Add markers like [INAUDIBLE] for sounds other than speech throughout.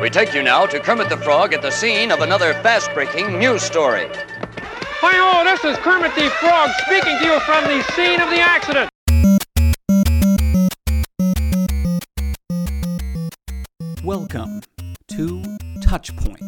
We take you now to Kermit the Frog at the scene of another fast breaking news story. Hi ho, this is Kermit the Frog speaking to you from the scene of the accident. Welcome to Touchpoint,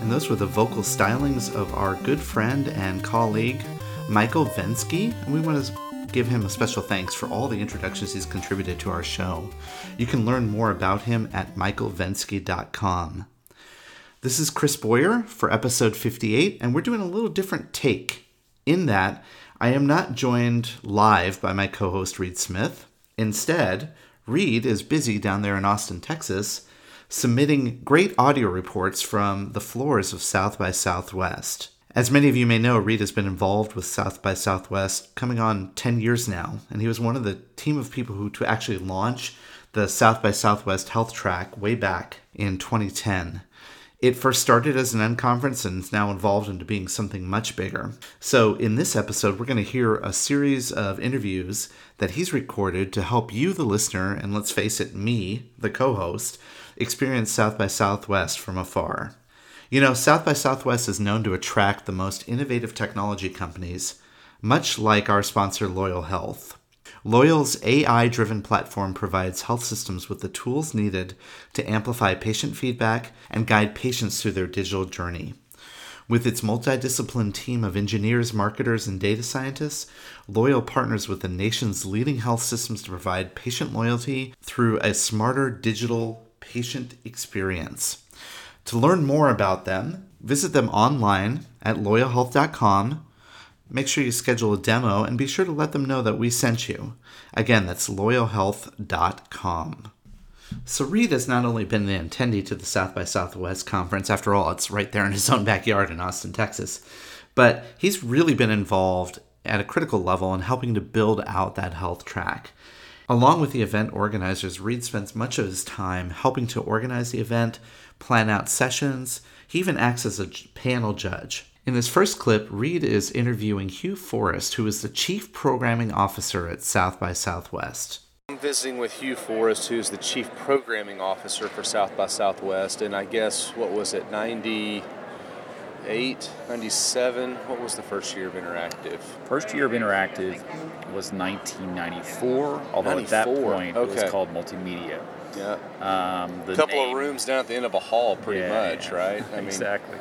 And those were the vocal stylings of our good friend and colleague, Michael Vensky. And we want to give him a special thanks for all the introductions he's contributed to our show. You can learn more about him at michaelvensky.com. This is Chris Boyer for episode 58, and we're doing a little different take in that I am not joined live by my co host Reed Smith. Instead, Reed is busy down there in Austin, Texas submitting great audio reports from the floors of South by Southwest. As many of you may know, Reed has been involved with South by Southwest coming on 10 years now, and he was one of the team of people who to actually launch the South by Southwest Health Track way back in 2010. It first started as an unconference and is now evolved into being something much bigger. So, in this episode, we're going to hear a series of interviews that he's recorded to help you, the listener, and let's face it, me, the co host, experience South by Southwest from afar. You know, South by Southwest is known to attract the most innovative technology companies, much like our sponsor Loyal Health. Loyal's AI driven platform provides health systems with the tools needed to amplify patient feedback and guide patients through their digital journey. With its multidisciplined team of engineers, marketers, and data scientists, Loyal partners with the nation's leading health systems to provide patient loyalty through a smarter digital patient experience. To learn more about them, visit them online at loyalhealth.com. Make sure you schedule a demo and be sure to let them know that we sent you. Again, that's loyalhealth.com. So Reed has not only been an attendee to the South by Southwest conference, after all, it's right there in his own backyard in Austin, Texas, but he's really been involved at a critical level in helping to build out that health track. Along with the event organizers, Reed spends much of his time helping to organize the event, plan out sessions. He even acts as a panel judge. In this first clip, Reed is interviewing Hugh Forrest, who is the Chief Programming Officer at South by Southwest. I'm visiting with Hugh Forrest, who's the Chief Programming Officer for South by Southwest, and I guess, what was it, 90- 98, 97. What was the first year of Interactive? First year of Interactive was 1994, although 94. at that point okay. it was called Multimedia. Yeah. Um, a couple name, of rooms down at the end of a hall, pretty yeah, much, right? I exactly.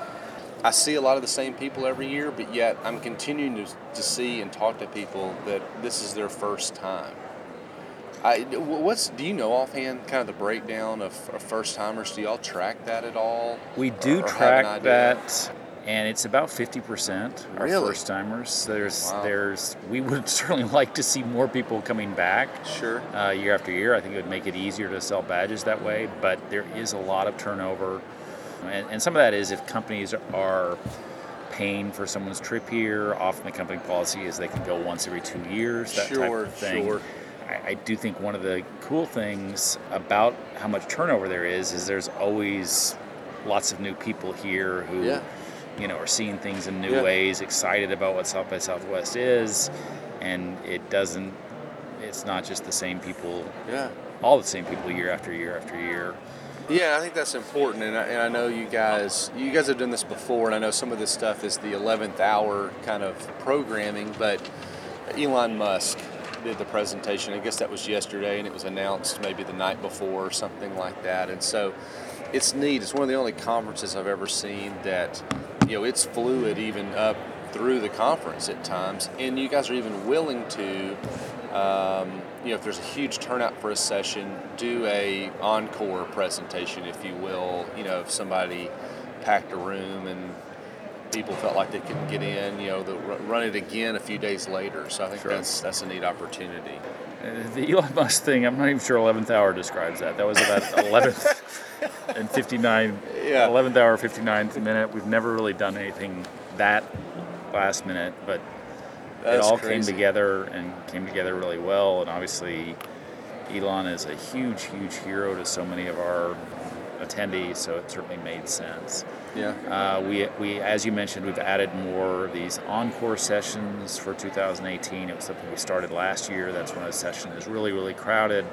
I see a lot of the same people every year, but yet I'm continuing to, to see and talk to people that this is their first time. I, what's do you know offhand kind of the breakdown of, of first timers? Do y'all track that at all? We do or, track that and it's about 50% are really? first timers. There's wow. there's we would [LAUGHS] certainly like to see more people coming back. Sure. Uh, year after year, I think it would make it easier to sell badges that way. But there is a lot of turnover, and, and some of that is if companies are paying for someone's trip here. Often the company policy is they can go once every two years. That sure, type of thing. Sure. I, I do think one of the cool things about how much turnover there is is there's always lots of new people here who. Yeah you know, are seeing things in new yeah. ways, excited about what South by Southwest is, and it doesn't. It's not just the same people. Yeah. All the same people year after year after year. Yeah, I think that's important, and I, and I know you guys. You guys have done this before, and I know some of this stuff is the eleventh hour kind of programming. But Elon Musk did the presentation. I guess that was yesterday, and it was announced maybe the night before or something like that. And so, it's neat. It's one of the only conferences I've ever seen that you know it's fluid even up through the conference at times, and you guys are even willing to, um, you know, if there's a huge turnout for a session, do a encore presentation, if you will. You know, if somebody packed a room and people felt like they couldn't get in, you know, the, run it again a few days later. So I think sure. that's that's a neat opportunity. Uh, the Elon Musk thing, I'm not even sure 11th hour describes that. That was about [LAUGHS] 11th. [LAUGHS] and 59, Yeah. 11th hour, 59th minute. We've never really done anything that last minute, but it all crazy. came together and came together really well. And obviously, Elon is a huge, huge hero to so many of our attendees, so it certainly made sense. Yeah. Uh, we, we, as you mentioned, we've added more of these encore sessions for 2018. It was something we started last year. That's when a session is really, really crowded,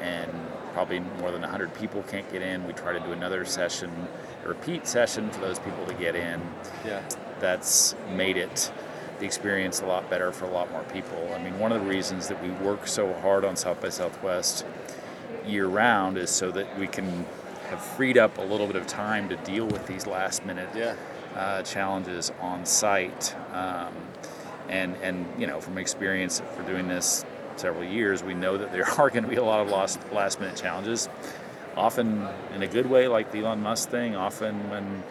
and probably more than 100 people can't get in. We try to do another session, a repeat session for those people to get in. Yeah. That's made it the experience a lot better for a lot more people. I mean, one of the reasons that we work so hard on South by Southwest year round is so that we can have freed up a little bit of time to deal with these last minute Yeah. uh, challenges on site. Um, and, and, you know, from experience for doing this several years, we know that there [LAUGHS] are going to be a lot of last, last minute challenges, often in a good way, like the Elon Musk thing, often when,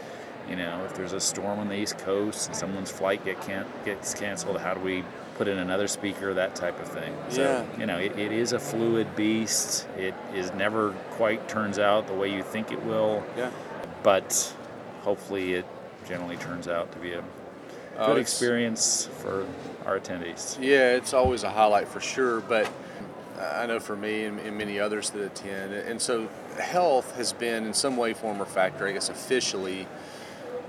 you know, if there's a storm on the East Coast and someone's flight get can- gets canceled, how do we put in another speaker, that type of thing. So, Yeah. you know, it, it is a fluid beast. It is never quite turns out the way you think it will Yeah. but hopefully it generally turns out to be a Good it's- experience for our attendees. Yeah, it's always a highlight for sure, but I know for me and, and many others that attend, and so health has been in some way, form, or factor, I guess officially,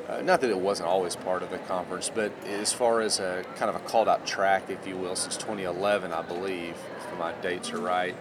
uh, not that it wasn't always part of the conference, but as far as a kind of a called out track, if you will, since 2011, I believe, if my dates are right.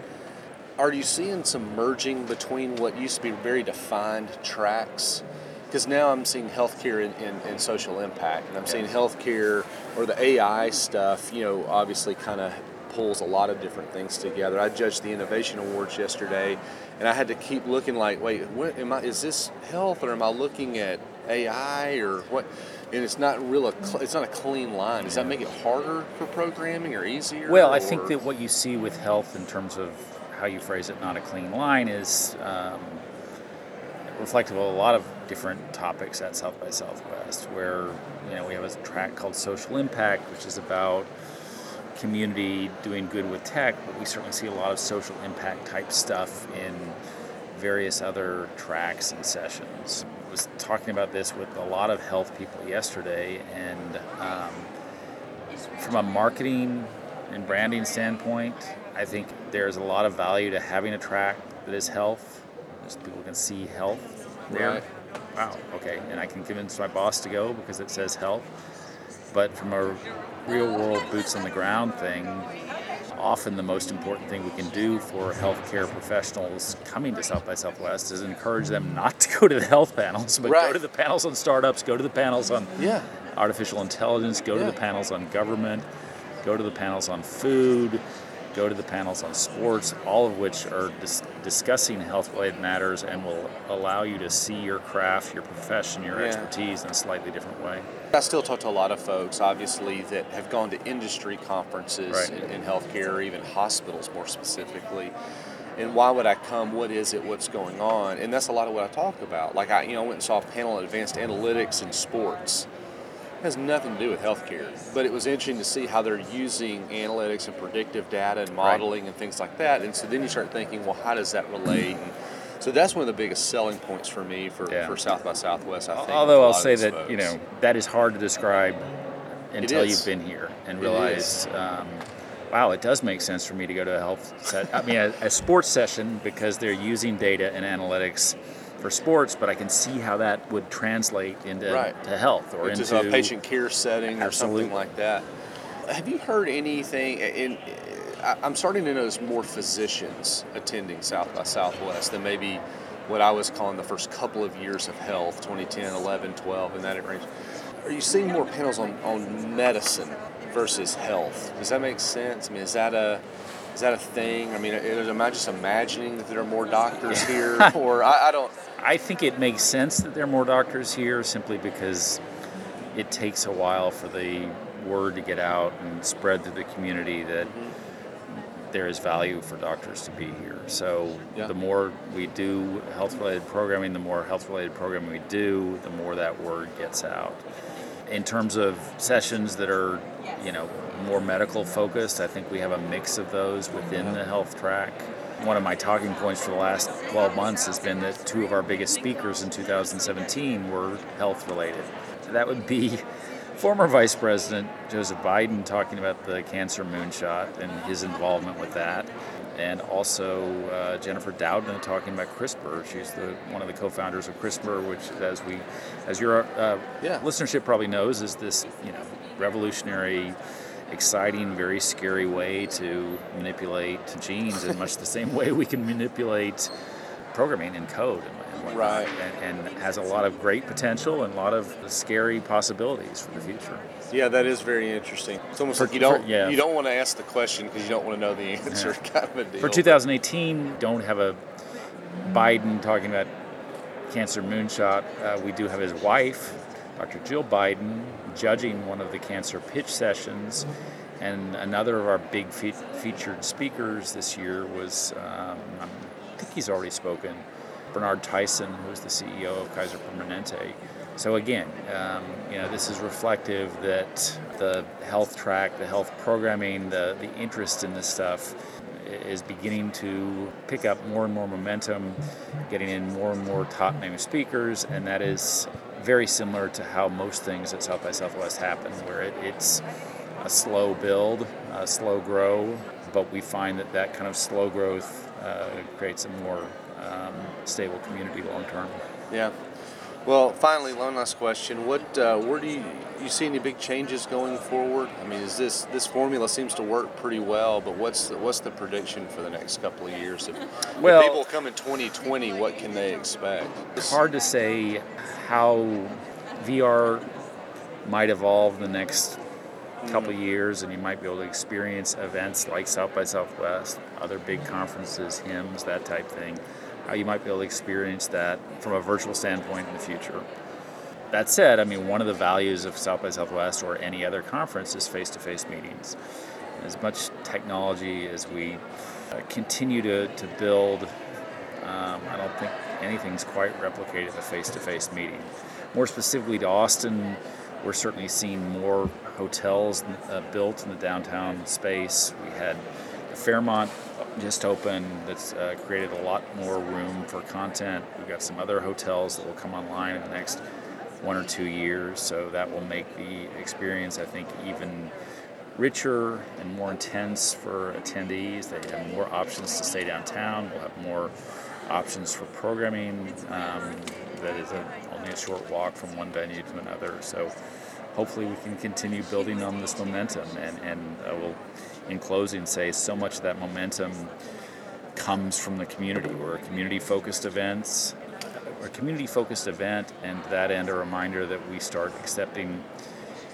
Are you seeing some merging between what used to be very defined tracks? Because now I'm seeing healthcare in, in, in social impact, and I'm seeing healthcare or the AI stuff, you know, obviously kind of pulls a lot of different things together. I judged the Innovation Awards yesterday, and I had to keep looking like, wait, what am I? Is this health, or am I looking at AI, or what? And it's not real. cl- It's not a clean line. Does that make it harder for programming or easier? Well, I think that what you see with health in terms of how you phrase it, not a clean line, is um, reflective of a lot of different topics at South by Southwest, where you know we have a track called Social Impact, which is about community doing good with tech, but we certainly see a lot of social impact type stuff in various other tracks and sessions. I was talking about this with a lot of health people yesterday, and um, from a marketing and branding standpoint, I think there's a lot of value to having a track that is health, just people can see health there. Right. Wow, okay, and I can convince my boss to go because it says health. But from a real world boots on the ground thing, often the most important thing we can do for healthcare professionals coming to South by Southwest is encourage them not to go to the health panels, but go to the panels on startups, go to the panels on Yeah. artificial intelligence, go to the panels on government, go to the panels on food, go to the panels on sports, all of which are dis- discussing health related matters and will allow you to see your craft, your profession, your Yeah. expertise in a slightly different way. I still talk to a lot of folks, obviously, that have gone to industry conferences Right. in, in healthcare or even hospitals more specifically. And why would I come? What is it? What's going on? And that's a lot of what I talk about. Like I, you know, I went and saw a panel on advanced analytics in sports. Has nothing to do with healthcare, but it was interesting to see how they're using analytics and predictive data and modeling and things like that. And so then you start thinking, well, how does that relate? And so that's one of the biggest selling points for me for, Yeah. for South by Southwest. I think. Although I'll say that you know that is hard to describe until you've been here and realize, um, wow, it does make sense for me to go to a health set. I mean, a, a sports session because they're using data and analytics for sports, but I can see how that would translate into Right. to health or which into a patient care setting or something like that. Have you heard anything? In, I'm starting to notice more physicians attending South by Southwest than maybe what I was calling the first couple of years of health 2010, 11, 12, in that range. Are you seeing more panels on, on medicine versus health? Does that make sense? I mean, is that a is that a thing? I mean, am I just imagining that there are more doctors here, [LAUGHS] or I, I don't? I think it makes sense that there are more doctors here simply because it takes a while for the word to get out and spread through the community that there is value for doctors to be here. So Yeah. the more we do health related programming, the more health related programming we do, the more that word gets out. In terms of sessions that are, you know, more medical focused, I think we have a mix of those within the health track. One of my talking points for the last 12 months has been that two of our biggest speakers in 2017 were health related. That would be [LAUGHS] former Vice President Joseph Biden talking about the cancer moonshot and his involvement with that, and also uh, Jennifer Doudna talking about CRISPR. She's the one of the co-founders of CRISPR, which, as we, as your uh, Yeah. listenership probably knows, is this you know revolutionary. Exciting, very scary way to manipulate genes in much the same way we can manipulate programming and code and, and Right. and, and has a lot of great potential and a lot of scary possibilities for the future. Yeah, that is very interesting. It's almost For- like you don't for- yeah. you don't want to ask the question because you don't want to know the answer, [LAUGHS] kind of a deal. For 2018, don't have a Biden talking about cancer moonshot. Uh, we do have his wife, Dr. Jill Biden, judging one of the cancer pitch sessions. And another of our big fe- featured speakers this year was, um, I think he's already spoken, Bernard Tyson, who's the CEO of Kaiser Permanente. So again, um, you know, this is reflective that the health track, the health programming, the, the interest in this stuff is beginning to pick up more and more momentum, getting in more and more top name speakers, and that is very similar to how most things at South by Southwest happen, where it, it's a slow build, a slow grow, but we find that that kind of slow growth uh, creates a more um, stable community long term. Yeah. Well, finally, one last question. What, uh, where do you you see any big changes going forward? I mean, is this this formula seems to work pretty well, but what's the, what's the prediction for the next couple of years? If, if people come in 2020, what can they expect? It's hard to say how VR might evolve in the next couple of years, and you might be able to experience events like South by Southwest, other big conferences, HIMSS, that type thing. How you might be able to experience that from a virtual standpoint in the future. That said, I mean, one of the values of South by Southwest or any other conference is face to face meetings. As much technology as we uh, continue to, to build, um, I don't think anything's quite replicated the face to face meeting. More specifically to Austin, we're certainly seeing more hotels uh, built in the downtown space. We had the Fairmont just opened that's uh, created a lot more room for content. We've got some other hotels that will come online in the next one or two years, so that will make the experience, I think, even richer and more intense for attendees. They have more options to stay downtown. We'll have more options for programming um, that is only a short walk from one venue to another. So hopefully we can continue building on this momentum. And, and I will, in closing, say so much of that momentum comes from the community. We're a community-focused events, a community-focused event, and to that end, a reminder that we start accepting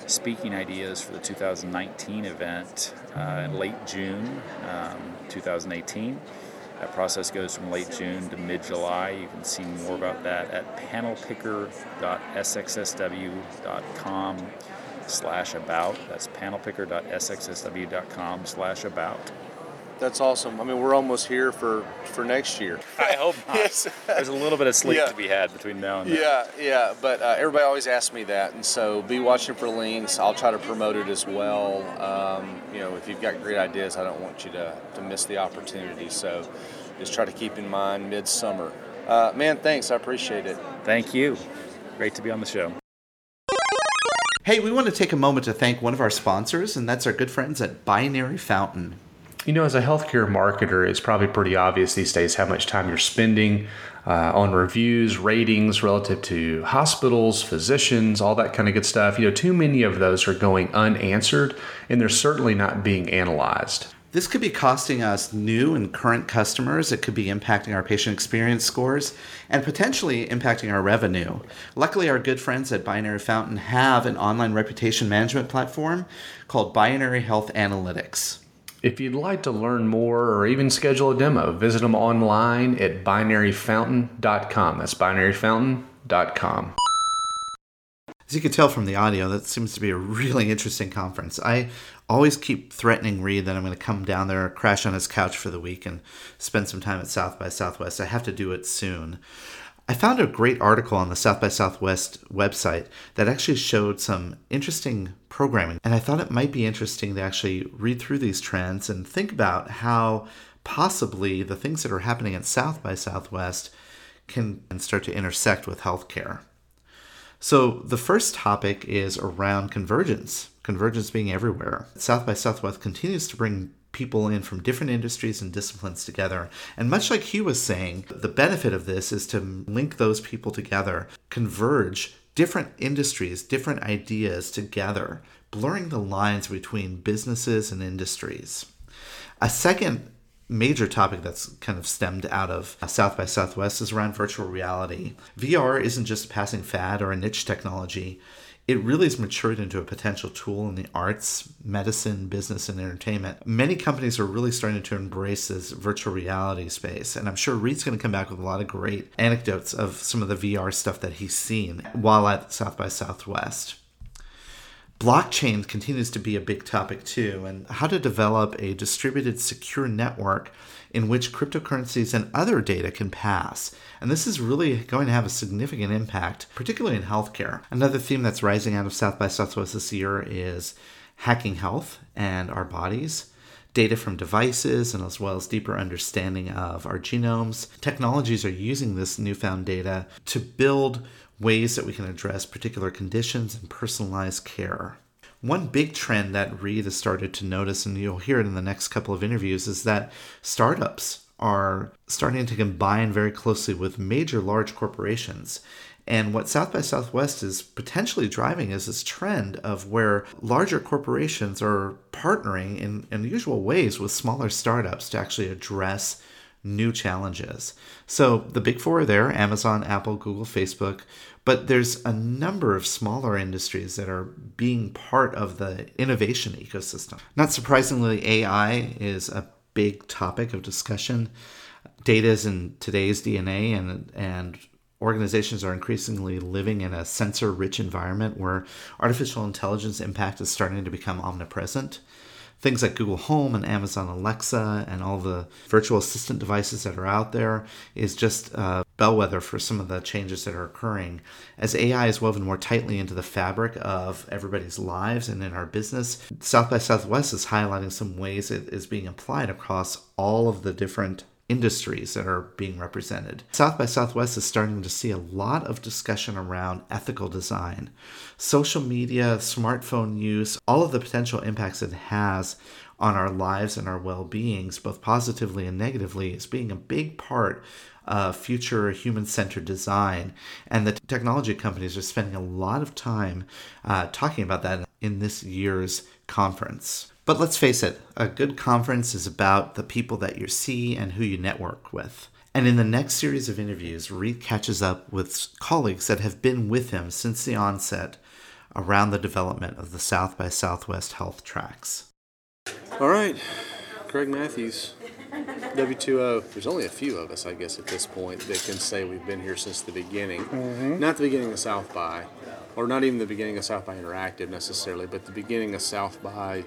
speaking ideas for the 2019 event uh, in late June um, 2018. That process goes from late June to mid July. You can see more about that at panelpicker.sxsw.com slash about. That's panelpicker.sxsw.com slash about. That's awesome. I mean, we're almost here for for next year. I hope not. Yes. There's a little bit of sleep Yeah. to be had between now and then. Yeah, yeah, but uh, everybody always asks me that, and so be watching for links. I'll try to promote it as well. Um, you know, if you've got great ideas, I don't want you to, to miss the opportunity. So just try to keep in mind midsummer. Uh, man, thanks. I appreciate it. Thank you. Great to be on the show. Hey, we want to take a moment to thank one of our sponsors, and that's our good friends at Binary Fountain. You know, as a healthcare marketer, it's probably pretty obvious these days how much time you're spending uh, on reviews, ratings relative to hospitals, physicians, all that kind of good stuff. You know, too many of those are going unanswered, and they're certainly not being analyzed. This could be costing us new and current customers. It could be impacting our patient experience scores and potentially impacting our revenue. Luckily, our good friends at Binary Fountain have an online reputation management platform called Binary Health Analytics. If you'd like to learn more or even schedule a demo, visit them online at binaryfountain.com. That's binaryfountain.com. As you can tell from the audio, that seems to be a really interesting conference. I always keep threatening Reed that I'm going to come down there, crash on his couch for the week, and spend some time at South by Southwest. I have to do it soon. I found a great article on the South by Southwest website that actually showed some interesting programming, and I thought it might be interesting to actually read through these trends and think about how possibly the things that are happening at South by Southwest can start to intersect with healthcare. So, the first topic is around convergence, convergence being everywhere. South by Southwest continues to bring people in from different industries and disciplines together. And much like Hugh was saying, the benefit of this is to link those people together, converge different industries, different ideas together, blurring the lines between businesses and industries. A second major topic that's kind of stemmed out of South by Southwest is around virtual reality. VR isn't just a passing fad or a niche technology it really has matured into a potential tool in the arts, medicine, business, and entertainment. Many companies are really starting to embrace this virtual reality space, and I'm sure Reed's going to come back with a lot of great anecdotes of some of the VR stuff that he's seen while at South by Southwest. Blockchain continues to be a big topic too, and how to develop a distributed secure network in which cryptocurrencies and other data can pass. And this is really going to have a significant impact, particularly in healthcare. Another theme that's rising out of South by Southwest this year is hacking health and our bodies data from devices and as well as deeper understanding of our genomes. Technologies are using this newfound data to build ways that we can address particular conditions and personalized care. One big trend that Reed has started to notice, and you'll hear it in the next couple of interviews, is that startups are starting to combine very closely with major large corporations. And what South by Southwest is potentially driving is this trend of where larger corporations are partnering in unusual ways with smaller startups to actually address new challenges. So the big four are there Amazon, Apple, Google, Facebook. But there's a number of smaller industries that are being part of the innovation ecosystem. Not surprisingly, AI is a big topic of discussion. Data is in today's DNA, and, and organizations are increasingly living in a sensor rich environment where artificial intelligence impact is starting to become omnipresent things like Google Home and Amazon Alexa and all the virtual assistant devices that are out there is just a bellwether for some of the changes that are occurring. As AI is woven more tightly into the fabric of everybody's lives and in our business, South by Southwest is highlighting some ways it is being applied across all of the different industries that are being represented. South by Southwest is starting to see a lot of discussion around ethical design, social media, smartphone use, all of the potential impacts it has on our lives and our well beings, both positively and negatively, is being a big part of future human centered design. And the technology companies are spending a lot of time uh, talking about that in this year's conference. But let's face it, a good conference is about the people that you see and who you network with. And in the next series of interviews, Reed catches up with colleagues that have been with him since the onset around the development of the South by Southwest health tracks. All right, Greg Matthews, W2O. There's only a few of us, I guess, at this point that can say we've been here since the beginning. Mm-hmm. Not the beginning of South by, or not even the beginning of South by Interactive necessarily, but the beginning of South by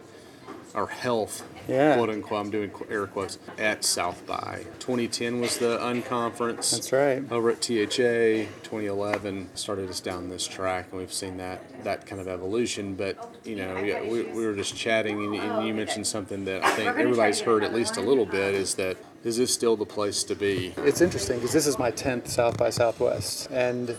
our health, yeah. quote unquote. I'm doing air quotes at South by. 2010 was the unconference. That's right. Over at THA, 2011 started us down this track, and we've seen that that kind of evolution. But you know, yeah, we, we were just chatting, and, and you mentioned something that I think everybody's heard at least a little bit is that is this still the place to be? It's interesting because this is my 10th South by Southwest, and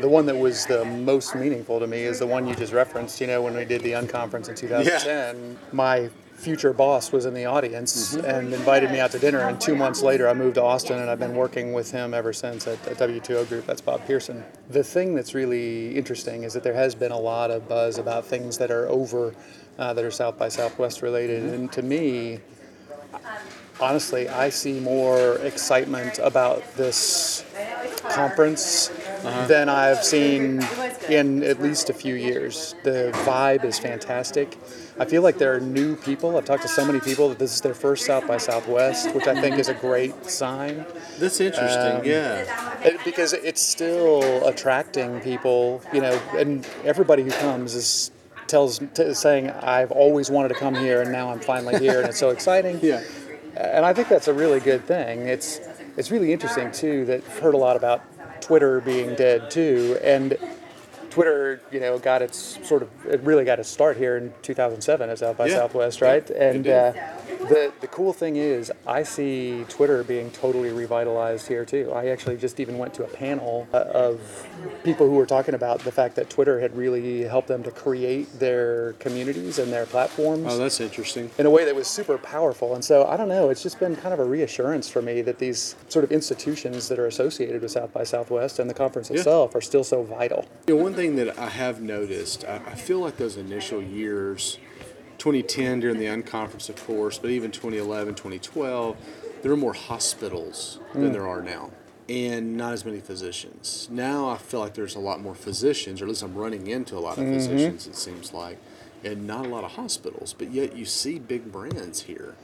the one that was the most meaningful to me is the one you just referenced. You know, when we did the unconference in 2010, yeah. my future boss was in the audience mm-hmm. and invited me out to dinner. And two months later, I moved to Austin, and I've been working with him ever since at, at W2O Group. That's Bob Pearson. The thing that's really interesting is that there has been a lot of buzz about things that are over, uh, that are South by Southwest related. Mm-hmm. And to me, honestly, I see more excitement about this conference uh-huh. than I've seen in at least a few years. The vibe is fantastic. I feel like there are new people. I've talked to so many people that this is their first South by Southwest, which I think is a great sign. That's interesting, um, yeah. It, because it's still attracting people, you know, and everybody who comes is tells t- saying I've always wanted to come here and now I'm finally [LAUGHS] here and it's so exciting. yeah. And I think that's a really good thing. It's it's really interesting too that I've heard a lot about Twitter being dead too, and Twitter, you know, got its sort of it really got its start here in 2007 as South by yeah. Southwest, right? And uh, The the cool thing is, I see Twitter being totally revitalized here too. I actually just even went to a panel uh, of people who were talking about the fact that Twitter had really helped them to create their communities and their platforms Oh, that's interesting. in a way that was super powerful. And so I don't know, it's just been kind of a reassurance for me that these sort of institutions that are associated with South by Southwest and the conference itself are still so vital. You know, one thing that I have noticed, I, I feel like those initial years, 2010 during the unconference, of course, but even 2011, 2012, there were more hospitals than mm. there are now, and not as many physicians. Now I feel like there's a lot more physicians, or at least I'm running into a lot of mm-hmm. physicians. It seems like, and not a lot of hospitals. But yet you see big brands here.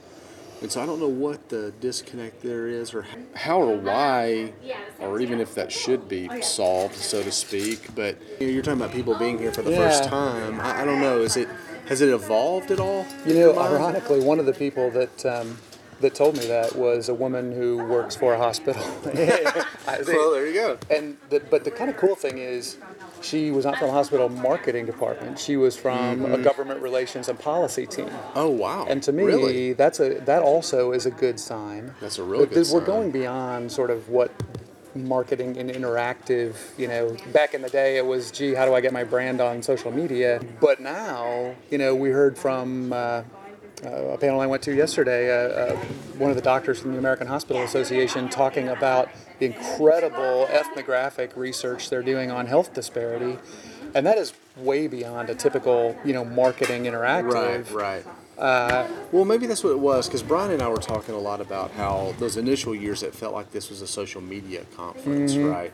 And so I don't know what the disconnect there is, or how or why, or even if that should be solved, so to speak. But you know, you're talking about people being here for the first time. I, I don't know. Is it has it evolved at all? You know, in your mind? ironically, one of the people that um, that told me that was a woman who works for a hospital. [LAUGHS] [LAUGHS] Well, there you go. And the, but the kind of cool thing is, she was not from a hospital marketing department. She was from a government relations and policy team. Oh wow! And to me, really? that's a that also is a good sign. That's a really good We're sign. going beyond sort of what marketing and interactive. You know, back in the day, it was, gee, how do I get my brand on social media? But now, you know, we heard from. Uh, uh, a panel I went to yesterday, uh, uh, one of the doctors from the American Hospital Association talking about the incredible ethnographic research they're doing on health disparity, and that is way beyond a typical, you know, marketing interactive. Right, right. well, maybe that's what it was because Brian and I were talking a lot about how those initial years it felt like this was a social media conference, Mm-hmm. right?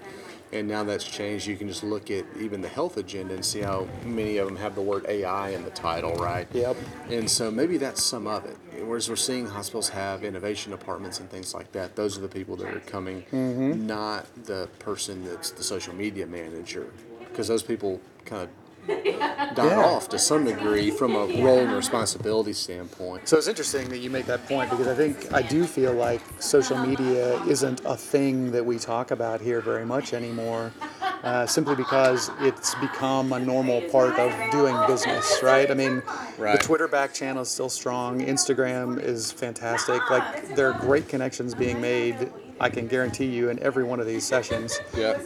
And now that's changed. You can just look at even the health agenda and see how many of them have the word AI in the title, right? Yep. And so maybe that's some of it. Whereas we're seeing hospitals have innovation departments and things like that. Those are the people that are coming, Mm-hmm. not the person that's the social media manager, because those people kind of died Yeah. off to some degree from a role and responsibility standpoint. So it's interesting that you make that point because I think I do feel like social media isn't a thing that we talk about here very much anymore, uh, simply because it's become a normal part of doing business, right? I mean, Right. the Twitter back channel is still strong. Instagram is fantastic. Like there are great connections being made. I can guarantee you in every one of these sessions. Yeah.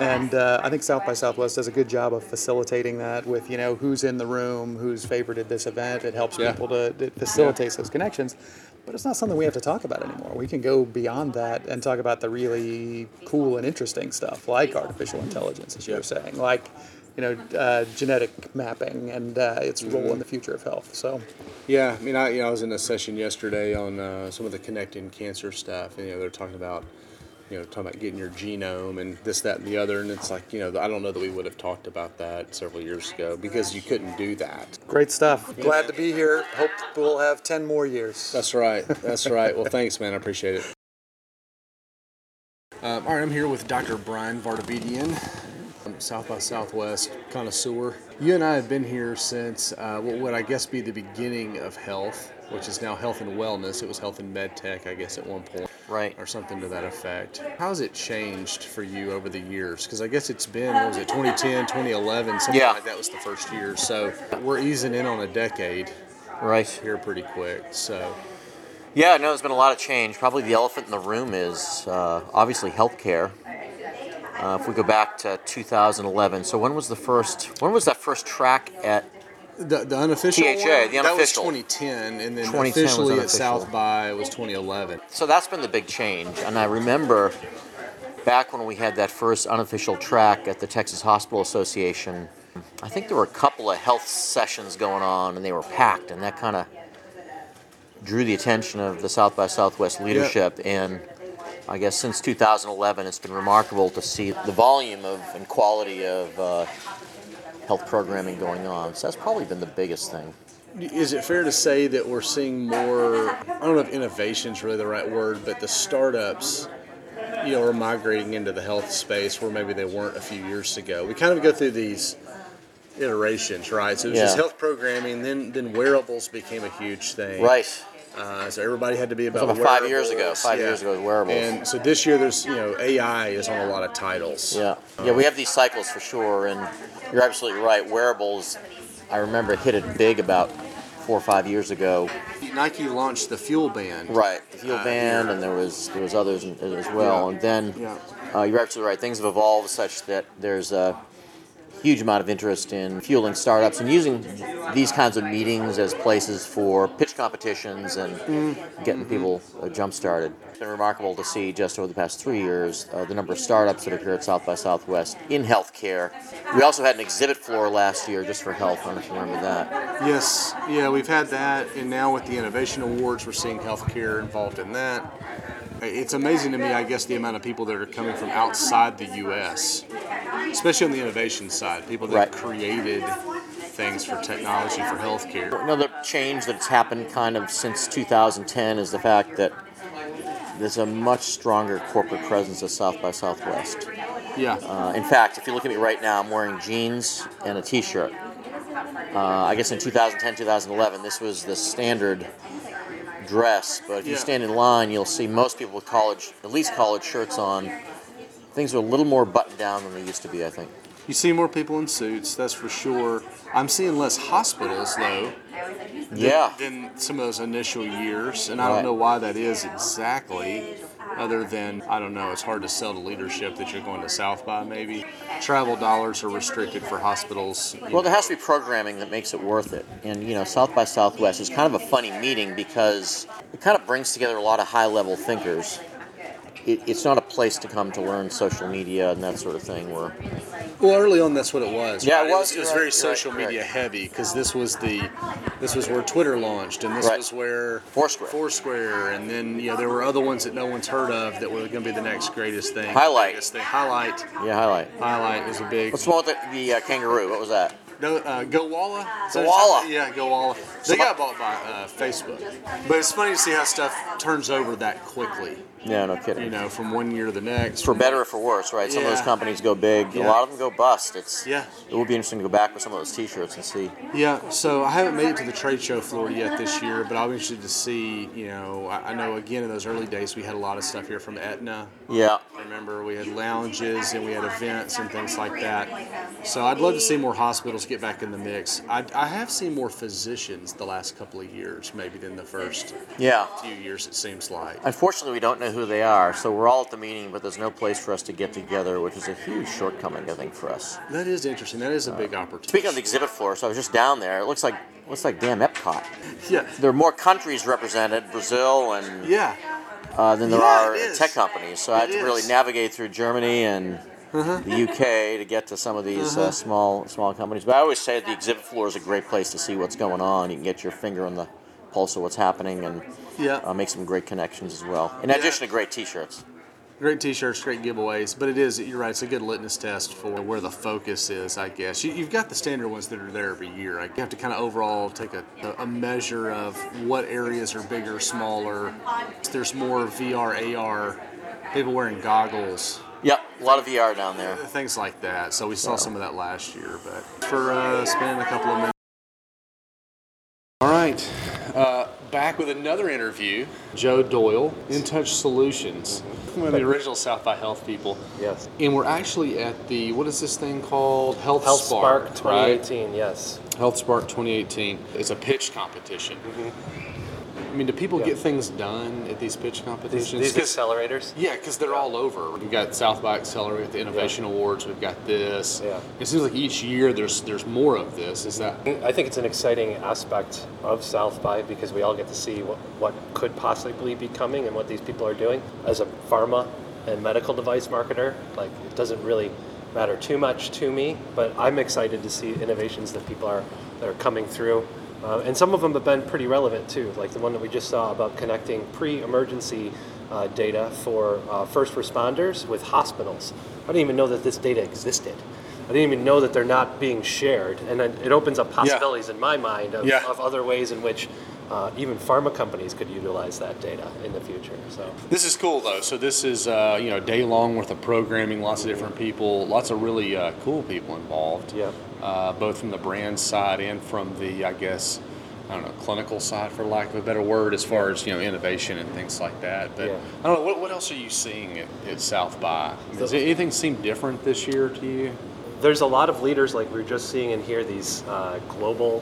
And uh, I think South by Southwest does a good job of facilitating that with, you know, who's in the room, who's favorited this event. It helps Yeah. people to, it facilitates those connections. But it's not something we have to talk about anymore. We can go beyond that and talk about the really cool and interesting stuff, like artificial intelligence, as you were saying, like, you know, uh, genetic mapping and uh, its role Mm-hmm. in the future of health. So, Yeah, I mean, I, you know, I was in a session yesterday on uh, some of the connecting cancer stuff, and you know, they're talking about, you know, talking about getting your genome and this, that, and the other, and it's like, you know, I don't know that we would have talked about that several years ago because you couldn't do that. great stuff. Glad to be here. Hope we'll have 10 more years. That's right. That's right. Well, thanks, man. I appreciate it. Um, all right, I'm here with Dr. Bryan Vartabedian, um, South by Southwest connoisseur. You and I have been here since uh, what would I guess be the beginning of health, which is now health and wellness. It was health and med tech, I guess, at one point. Right. Or something to that effect. How's it changed for you over the years? Because I guess it's been, what was it, 2010, 2011, something Yeah. like that was the first year. So we're easing in on a decade Right. here pretty quick. So. Yeah, no, there's been a lot of change. Probably the elephant in the room is uh, obviously healthcare. Uh, if we go back to 2011, so when was the first? When was that first track at? The, the unofficial THA, one, the that was unofficial. 2010, and then 2010 officially at. South by was 2011. So that's been the big change. And I remember back when we had that first unofficial track at the Texas Hospital Association. I think there were a couple of health sessions going on, and they were packed, and that kind of drew the attention of the South by Southwest leadership. And I guess since 2011, it's been remarkable to see the volume of and quality of uh, health programming going on. So that's probably been the biggest thing. Is it fair to say that we're seeing more? I don't know if innovation is really the right word, but the startups, you know, are migrating into the health space where maybe they weren't a few years ago. We kind of go through these iterations, right? So it was just health programming, then then wearables became a huge thing. Right. Uh, so everybody had to be about, about five years ago. Five years ago, wearables. And so this year, there's you know AI is on a lot of titles. Yeah, yeah, we have these cycles for sure, and you're absolutely right. Wearables, I remember hit it big about four or five years ago. Nike launched the Fuel Band. Right, the fuel Uh, band, here. and there was there was others as well. Yeah. And then Yeah. uh, you're absolutely right. Things have evolved such that there's a huge amount of interest in fueling startups and using these kinds of meetings as places for pitch competitions and Mm-hmm. getting people uh, jump started. Been remarkable to see just over the past three years uh, the number of startups that appear at South by Southwest in healthcare. We also had an exhibit floor last year just for health. I don't know if you remember that. Yes, yeah, we've had that, and now with the Innovation Awards, we're seeing healthcare involved in that. It's amazing to me, I guess, the amount of people that are coming from outside the U.S., especially on the innovation side, people that Right. created things for technology for healthcare. Another change that's happened kind of since 2010 is the fact that there's a much stronger corporate presence at South by Southwest. Yeah, Uh, in fact, if you look at me right now, I'm wearing jeans and a t-shirt. Uh, I guess in 2010, 2011, this was the standard dress. But if you Yeah. stand in line, you'll see most people with college, at least college shirts on. Things are a little more buttoned down than they used to be, I think. You see more people in suits, that's for sure. I'm seeing less hospitals though. Yeah. than some of those initial years, and I Right. don't know why that is exactly. Other than I don't know, it's hard to sell to leadership that you're going to South by. Maybe travel dollars are restricted for hospitals. Well, there has to be programming that makes it worth it. And, you know, South by Southwest is kind of a funny meeting because it kind of brings together a lot of high level thinkers. It, it's not a place to come to learn social media and that sort of thing. Where Well, early on, that's what it was. Yeah, right? it was, It was, very right, social media heavy because this was the, this was where Twitter launched, and this was where Foursquare. Foursquare, and then you know there were other ones that no one's heard of that were going to be the next greatest thing. Highlight. Biggest thing. Highlight. yeah, highlight. Highlight is a big. What's the one with the, the uh, kangaroo? What was that? No, uh, Gowalla. Go Walla. Yeah, Gowalla. They got bought by uh, Facebook, but it's funny to see how stuff turns over that quickly. Yeah, no kidding. You know, from one year to the next. for better or for worse, right? Some of those companies go big. A lot of them go bust. It's Yeah. It will be interesting to go back with some of those T-shirts and see. Yeah, so I haven't made it to the trade show floor yet this year, but I'll be interested to see. You know, I, I know again in those early days we had a lot of stuff here from Aetna. Yeah. Remember, we had lounges and we had events and things like that. So I'd love to see more hospitals get back in the mix. I, I have seen more physicians the last couple of years, maybe than the first Yeah. few years. It seems like. Unfortunately, we don't know who they are, so we're all at the meeting, but there's no place for us to get together, which is a huge shortcoming, I think, for us. That is interesting. That is a big opportunity. Speaking of the exhibit floor, so I was just down there. It looks like looks like damn Epcot. yeah, There are more countries represented, Brazil and yeah, uh, than there Yeah, are tech companies. So I had It to really navigate through Germany and the UK to get to some of these uh, small small companies. But I always say the exhibit floor is a great place to see what's going on. You can get your finger on the pulse of what's happening and yeah. uh, make some great connections as well. In addition to great T-shirts. Great T-shirts, great giveaways, but it is. You're right. It's a good litmus test for where the focus is. I guess you, you've got the standard ones that are there every year. You have to kind of overall take a, a measure of what areas are bigger, smaller. There's more VR, AR, people wearing goggles, Yep, a lot of VR down there. things like that. So we saw some of that last year. But for uh, spending a couple of minutes. All right, uh, back with another interview. Joe Doyle, Intouch Solutions, one of the original South by Health people. Yes. And we're actually at the what is this thing called? Health, Health Spark Spark, right? 2018, yes. Health Spark 2018. It's a pitch competition. Mm-hmm. I mean, do people. Yeah. get things done at these pitch These, competitions? these 'Cause- accelerators. yeah, because they're all over. We've got South by Accelerate, we've got the Innovation Awards, we've got this. Yeah. It seems like each year there's there's more of this. Is that? I think it's an exciting aspect of South by because we all get to see what, what could possibly be coming and what these people are doing. As a pharma and medical device marketer, like it doesn't really matter too much to me, but I'm excited to see innovations that people are that are coming through. Uh, and some of them have been pretty relevant too, like the one that we just saw about connecting pre-emergency uh, data for uh, first responders with hospitals. I didn't even know that this data existed. I didn't even know that they're not being shared, and then it opens up possibilities in my mind of, Yeah. of other ways in which uh, even pharma companies could utilize that data in the future. So This is cool though. So this is uh, you know day long worth of programming, lots of different people, lots of really uh, cool people involved. Yeah. Uh, both from the brand side and from the I guess I don't know clinical side, for lack of a better word, as far as you know innovation and things like that. But Yeah. I don't know what, what else are you seeing at, at South by? Does anything seem different this year to you? there's a lot of leaders like we are just seeing in here these uh, global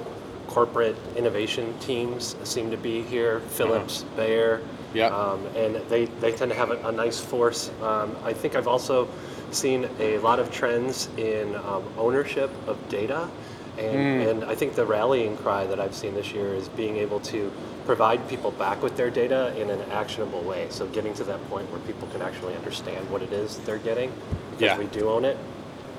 corporate innovation teams seem to be here. Philips, Bayer, Yeah. um, and they, they tend to have a, a nice force. Um, I think I've also seen a lot of trends in um, ownership of data. And, and I think the rallying cry that I've seen this year is being able to provide people back with their data in an actionable way. So getting to that point where people can actually understand what it is they're getting because Yeah. we do own it.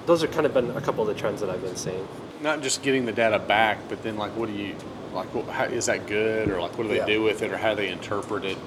Those have kind of been a couple of the trends that I've been seeing. Not just getting the data back, but then like, what do you like? What, how, is that good, or like, what do they Yeah. do with it, or how they interpret it,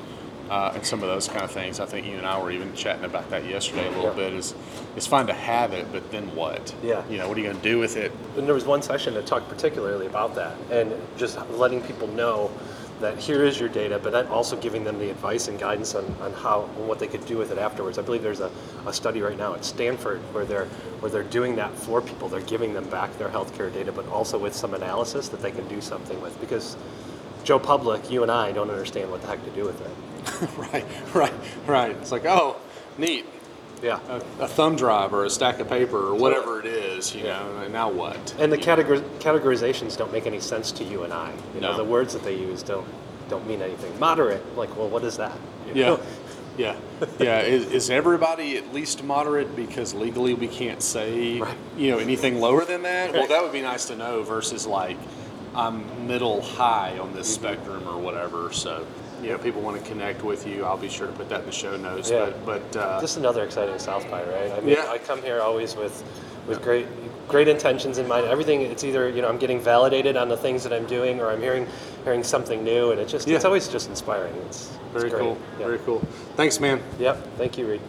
uh, and some of those kind of things. I think you and I were even chatting about that yesterday a little Yeah. bit. Is it's fine to have it, but then what? Yeah. You know, what are you going to do with it? And there was one session that talked particularly about that and just letting people know that here is your data, but then also giving them the advice and guidance on, on how and what they could do with it afterwards. I believe there's a, a study right now at Stanford where they're where they're doing that for people. They're giving them back their healthcare data, but also with some analysis that they can do something with. Because Joe Public, you and I don't understand what the heck to do with it. [LAUGHS] right, right, right. It's like, oh, neat. Yeah. A, a thumb drive or a stack of paper or whatever it is, you know. And now what? And the categor- categorizations don't make any sense to you and I. You know, the words that they use don't don't mean anything. Moderate, like, well, what is that? You Yeah. know? Yeah, yeah. Is, is everybody at least moderate because legally we can't say you know anything lower than that? Well, that would be nice to know. Versus like I'm middle high on this Mm-hmm. spectrum or whatever. So you know, people want to connect with you. I'll be sure to put that in the show notes. Yeah. But but uh, Just another exciting South by, right? I mean, Yeah. I come here always with with great great intentions in mind. Everything it's either you know I'm getting validated on the things that I'm doing, or I'm hearing hearing something new, and it just it's always just inspiring. It's, it's very great. cool. Yeah. Very cool. Thanks, man. Yep. Thank you, Reed.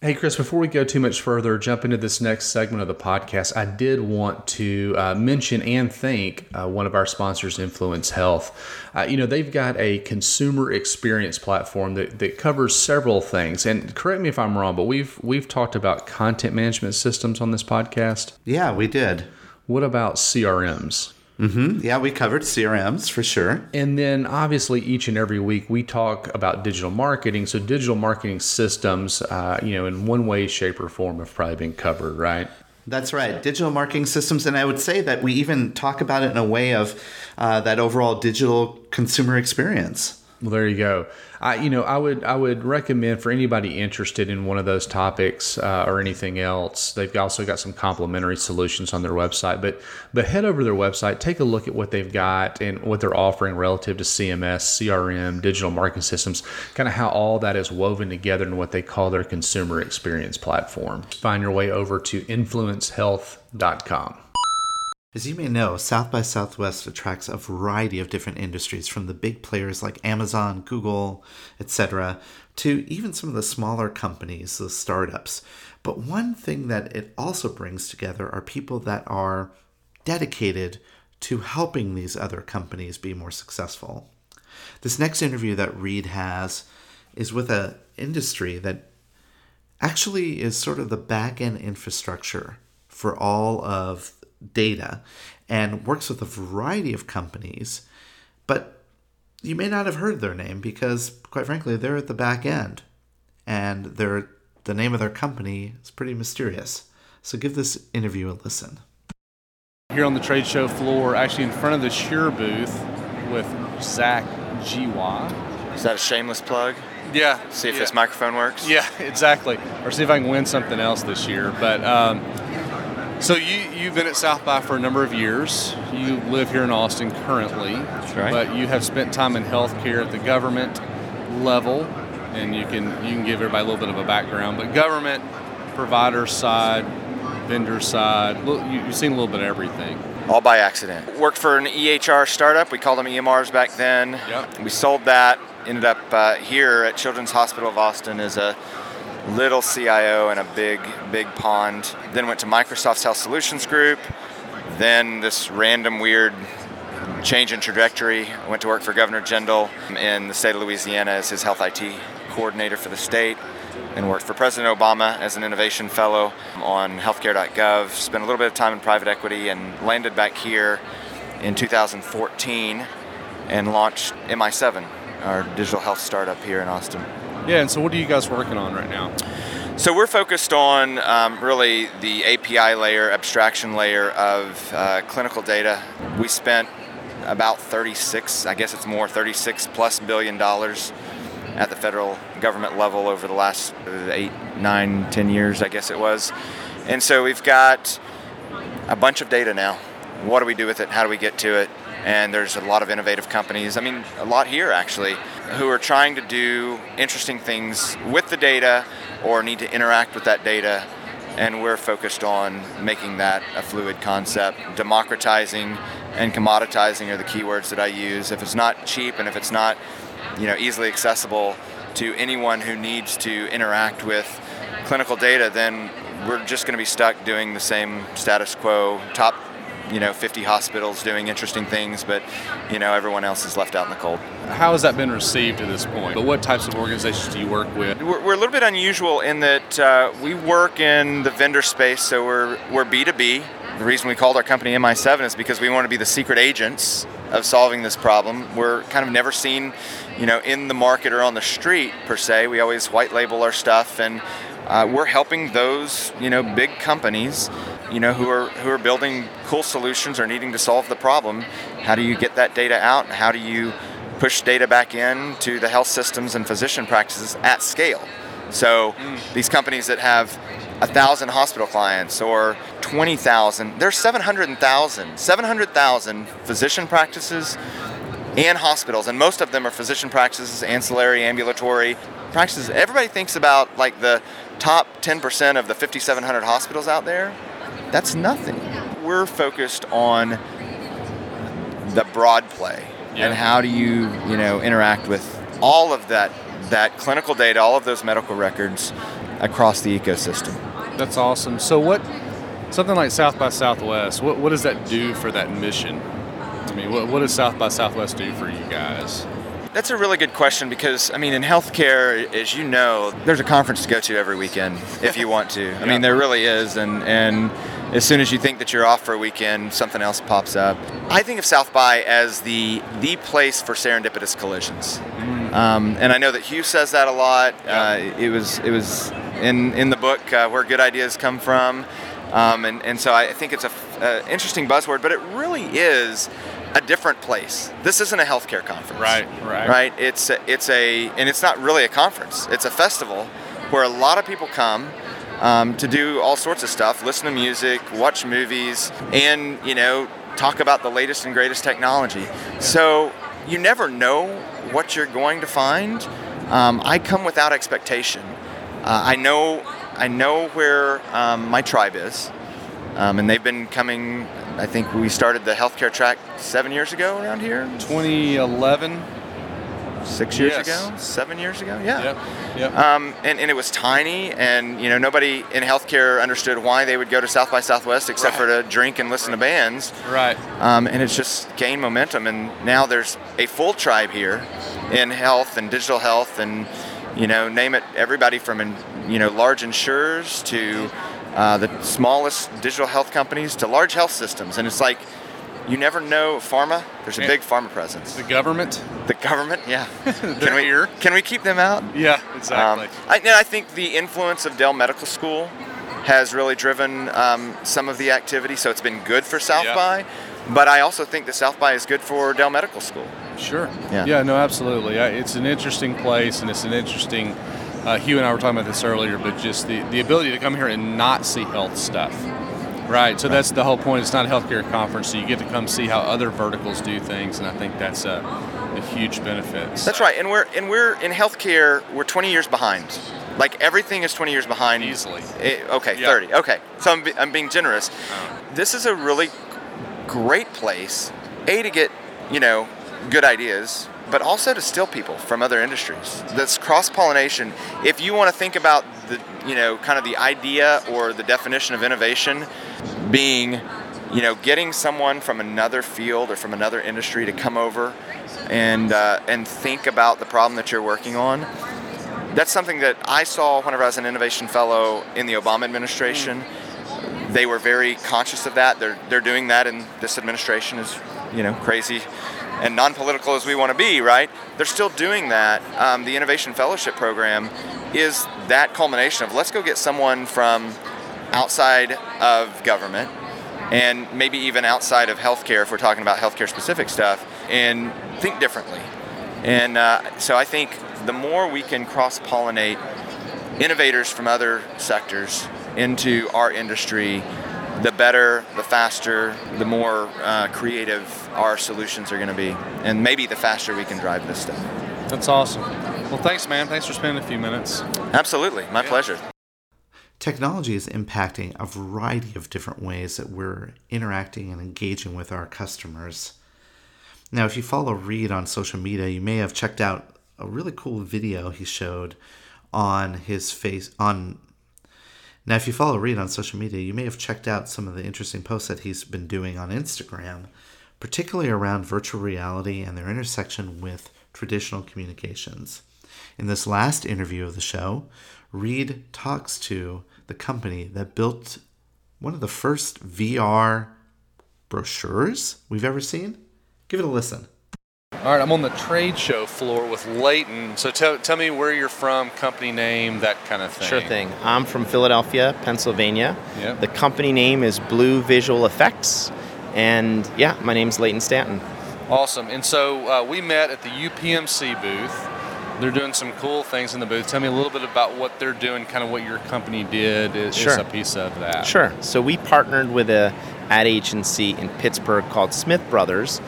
Hey, Chris, before we go too much further, jump into this next segment of the podcast, I did want to uh, mention and thank uh, one of our sponsors, Influence Health. Uh, you know, they've got a consumer experience platform that, that covers several things. And correct me if I'm wrong, but we've we've talked about content management systems on this podcast. Yeah, we did. What about CRMs? Mm-hmm. Yeah, we covered CRMs for sure. And then obviously each and every week we talk about digital marketing. So digital marketing systems, uh, you know, in one way, shape, or form have probably been covered, right? That's right, digital marketing systems, and I would say that we even talk about it in a way of uh, that overall digital consumer experience. Well, there you go. I, you know, I would I would recommend for anybody interested in one of those topics uh, or anything else. They've also got some complimentary solutions on their website. But but head over to their website, take a look at what they've got and what they're offering relative to CMS, CRM, digital marketing systems, kind of how all that is woven together in what they call their consumer experience platform. Find your way over to influencehealth.com. As you may know, South by Southwest attracts a variety of different industries from the big players like Amazon, Google, etc., to even some of the smaller companies, the startups. But one thing that it also brings together are people that are dedicated to helping these other companies be more successful. This next interview that Reed has is with an industry that actually is sort of the back end infrastructure for all of data and works with a variety of companies, but you may not have heard their name because, quite frankly, they're at the back end and they're, the name of their company is pretty mysterious. So give this interview a listen. Here on the trade show floor, actually in front of the Shure booth with Zach Giwa. Is that a shameless plug? Yeah. See if yeah. this microphone works? Yeah, [LAUGHS] exactly. Or see if I can win something else this year. But um, so you you've been at South by for a number of years. You live here in Austin currently. That's right. But you have spent time in healthcare at the government level, and you can you can give everybody a little bit of a background. But government, provider side, vendor side, you, you've seen a little bit of everything. All by accident. Worked for an EHR startup. We called them EMRs back then. Yep. We sold that. Ended up uh, here at Children's Hospital of Austin as a little CIO in a big, big pond. Then went to Microsoft's Health Solutions Group. Then this random weird change in trajectory. Went to work for Governor Jindal in the state of Louisiana as his health IT coordinator for the state. And worked for President Obama as an innovation fellow on healthcare.gov. Spent a little bit of time in private equity and landed back here in 2014 and launched MI7, our digital health startup here in Austin. Yeah. And so what are you guys working on right now? So we're focused on um, really the API layer, abstraction layer of uh, clinical data. We spent about 36, I guess it's more, 36 plus billion dollars at the federal government level over the last eight, nine, ten years, I guess it was. And so we've got a bunch of data now. What do we do with it? How do we get to it? And there's a lot of innovative companies, I mean, a lot here actually, who are trying to do interesting things with the data or need to interact with that data. And we're focused on making that a fluid concept. Democratizing and commoditizing are the keywords that I use. If it's not cheap and if it's not you know, easily accessible to anyone who needs to interact with clinical data, then we're just going to be stuck doing the same status quo, top you know 50 hospitals doing interesting things but you know everyone else is left out in the cold. How has that been received to this point? But what types of organizations do you work with? We're, we're a little bit unusual in that uh, we work in the vendor space so we're we're b2b the reason we called our company mi7 is because we want to be the secret agents of solving this problem. We're kind of never seen you know in the market or on the street per se. We always white label our stuff and uh, we're helping those you know big companies you know who are who are building cool solutions or needing to solve the problem. How do you get that data out? How do you push data back in to the health systems and physician practices at scale? So mm. these companies that have a thousand hospital clients or 20,000 there's 700,000 700,000 physician practices and hospitals and most of them are physician practices ancillary ambulatory practices. Everybody thinks about like the top 10% of the 5700 hospitals out there that's nothing. We're focused on the broad play yeah. and how do you, you know, interact with all of that that clinical data, all of those medical records across the ecosystem. That's awesome. So what something like South by Southwest, what, what does that do for that mission? I mean, what, what does South by Southwest do for you guys? That's a really good question because, I mean, in healthcare, as you know, there's a conference to go to every weekend if you want to. I mean, there really is. And, and as soon as you think that you're off for a weekend, something else pops up. I think of South by as the, the place for serendipitous collisions. Mm. Um, and I know that Hugh says that a lot. Uh, it was, it was in, in the book uh, where good ideas come from. Um, and, and so I think it's a, uh, interesting buzzword, but it really is a different place. This isn't a healthcare conference. Right, right. Right? It's a, it's a and it's not really a conference. It's a festival where a lot of people come um, to do all sorts of stuff, listen to music, watch movies, and you know talk about the latest and greatest technology. So you never know what you're going to find. Um, I come without expectation. Uh, I know I know where um, my tribe is, um, and they've been coming I think we started the healthcare track seven years ago around here. 2011. Six years yes. ago, seven years ago, yeah. Yep. Yep. Um, and, and it was tiny, and you know nobody in healthcare understood why they would go to South by Southwest except right. for to drink and listen right. to bands. Right. Um, and it's just gained momentum, and now there's a full tribe here in health and digital health, and you know name it everybody from in, you know large insurers to uh, the smallest digital health companies to large health systems. And it's like, you never know pharma. There's a big pharma presence. The government. The government, yeah. [LAUGHS] can we here. Can we keep them out? Yeah, exactly. Um, I, I, think the influence of Dell Medical School has really driven um, some of the activity. So it's been good for South yeah. by. But I also think that South by is good for Dell Medical School. Sure. Yeah. Yeah. No, absolutely. It's an interesting place, and it's an interesting uh, Hugh and I were talking about this earlier, but just the, the ability to come here and not see health stuff. Right, so that's the whole point. It's not a healthcare conference, so you get to come see how other verticals do things, and I think that's a, a huge benefit. That's right, and we're and we're in healthcare. We're 20 years behind. Like everything is 20 years behind. Easily. It, eh, okay, 30. Okay, so I'm, I'm being generous. Oh. This is a really great place. A to get you know good ideas but also to steal people from other industries. That's cross pollination. If you want to think about the, you know, kind of the idea or the definition of innovation being, you know, getting someone from another field or from another industry to come over and uh, and think about the problem that you're working on. That's something that I saw whenever I was an innovation fellow in the Obama administration. Mm. They were very conscious of that. They're they're doing that in this administration is, you know, crazy and non-political as we want to be, right? They're still doing that. Um, the Innovation Fellowship Program is that culmination of let's go get someone from outside of government and maybe even outside of healthcare if we're talking about healthcare specific stuff and think differently. And uh, so I think the more we can cross pollinate innovators from other sectors into our industry, the better, the faster, the more uh, creative our solutions are going to be. And maybe the faster we can drive this stuff. That's awesome. Well, thanks, man. Thanks for spending a few minutes. Absolutely. My yeah. pleasure. Technology is impacting a variety of different ways that we're interacting and engaging with our customers. Now, if you follow Reed on social media, you may have checked out a really cool video he showed on his face on now if you follow Reed on social media, you may have checked out some of the interesting posts that he's been doing on Instagram, particularly around virtual reality and their intersection with traditional communications. In this last interview of the show, Reed talks to the company that built one of the first VR brochures we've ever seen. Give it a listen. All right, I'm on the trade show floor with Leighton. So tell, tell me where you're from, company name, that kind of thing. Sure thing. I'm from Philadelphia, Pennsylvania. Yep. The company name is Blue Visual Effects. And yeah, my name's Leighton Stanton. Awesome. And so uh, we met at the UPMC booth. They're doing some cool things in the booth. Tell me a little bit about what they're doing, kind of what your company did is, sure. is a piece of that. Sure. So we partnered with a ad agency in Pittsburgh called Smith Brothers,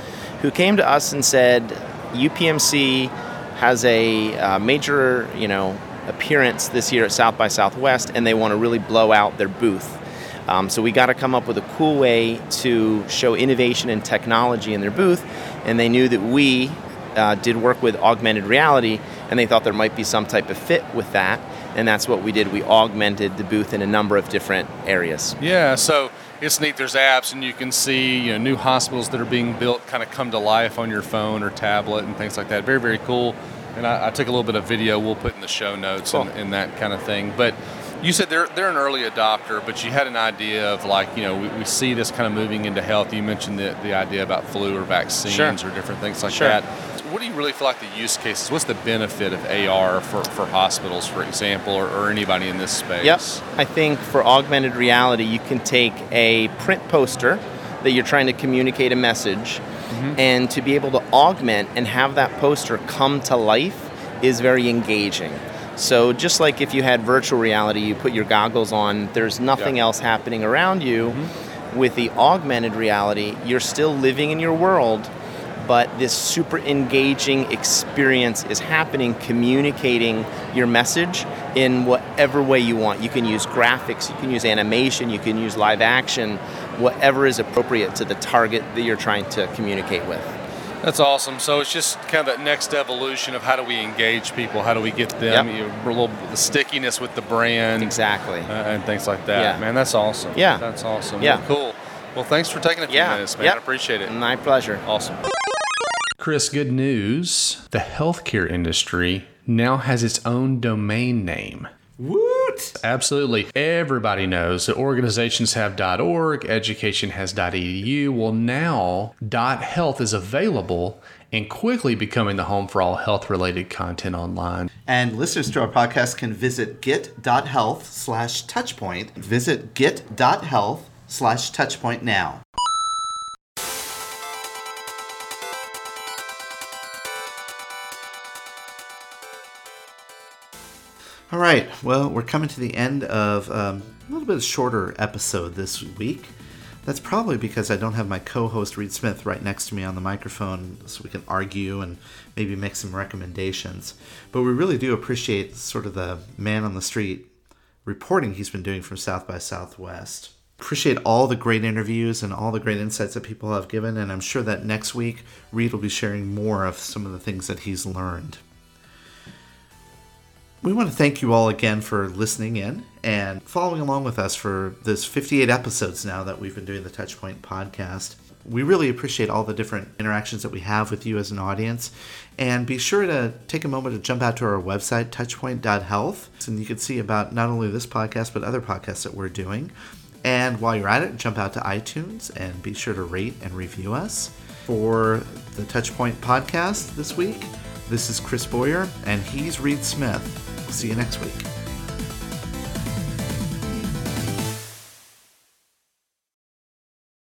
who came to us and said, UPMC has a uh, major, you know, appearance this year at South by Southwest, and they want to really blow out their booth. Um, so we got to come up with a cool way to show innovation and technology in their booth, and they knew that we uh, did work with augmented reality, and they thought there might be some type of fit with that, and that's what we did. We augmented the booth in a number of different areas. Yeah, so it's neat. There's apps, and you can see you know new hospitals that are being built kind of come to life on your phone or tablet and things like that. Very very cool. And I, I took a little bit of video. We'll put in the show notes cool. and, and that kind of thing. But you said they're they're an early adopter, but you had an idea of like you know we, we see this kind of moving into health. You mentioned the the idea about flu or vaccines sure. or different things like sure. that. What do you really feel like the use cases? What's the benefit of AR for, for hospitals, for example, or, or anybody in this space? Yep. I think for augmented reality, you can take a print poster that you're trying to communicate a message, mm-hmm. and to be able to augment and have that poster come to life is very engaging. So just like if you had virtual reality, you put your goggles on, there's nothing else happening around you. Mm-hmm. With the augmented reality, you're still living in your world, but this super engaging experience is happening, communicating your message in whatever way you want. You can use graphics, you can use animation, you can use live action, whatever is appropriate to the target that you're trying to communicate with. That's awesome. So it's just kind of that next evolution of how do we engage people? How do we get them yep. you know, a little the stickiness with the brand? Exactly. Uh, and things like that. Yeah. Man, that's awesome. Yeah. That's awesome. Yeah. Well, cool. Well, thanks for taking a few yeah. minutes, man. Yep. I appreciate it. My pleasure. Awesome. Chris, good news. The healthcare industry now has its own domain name. What? Absolutely. Everybody knows that organizations have .org, education has .edu. Well, now .health is available and quickly becoming the home for all health-related content online. And listeners to our podcast can visit get.health slash touchpoint. Visit get.health slash touchpoint now. All right. Well, we're coming to the end of um, a little bit shorter episode this week. That's probably because I don't have my co-host Reed Smith right next to me on the microphone, so we can argue and maybe make some recommendations. But we really do appreciate sort of the man on the street reporting he's been doing from South by Southwest. Appreciate all the great interviews and all the great insights that people have given, and I'm sure that next week Reed will be sharing more of some of the things that he's learned. We want to thank you all again for listening in and following along with us for this 58 episodes now that we've been doing the Touchpoint podcast. We really appreciate all the different interactions that we have with you as an audience. And be sure to take a moment to jump out to our website, touchpoint.health, and you can see about not only this podcast, but other podcasts that we're doing. And while you're at it, jump out to iTunes and be sure to rate and review us. For the Touchpoint podcast this week, this is Chris Boyer, and he's Reed Smith. See you next week.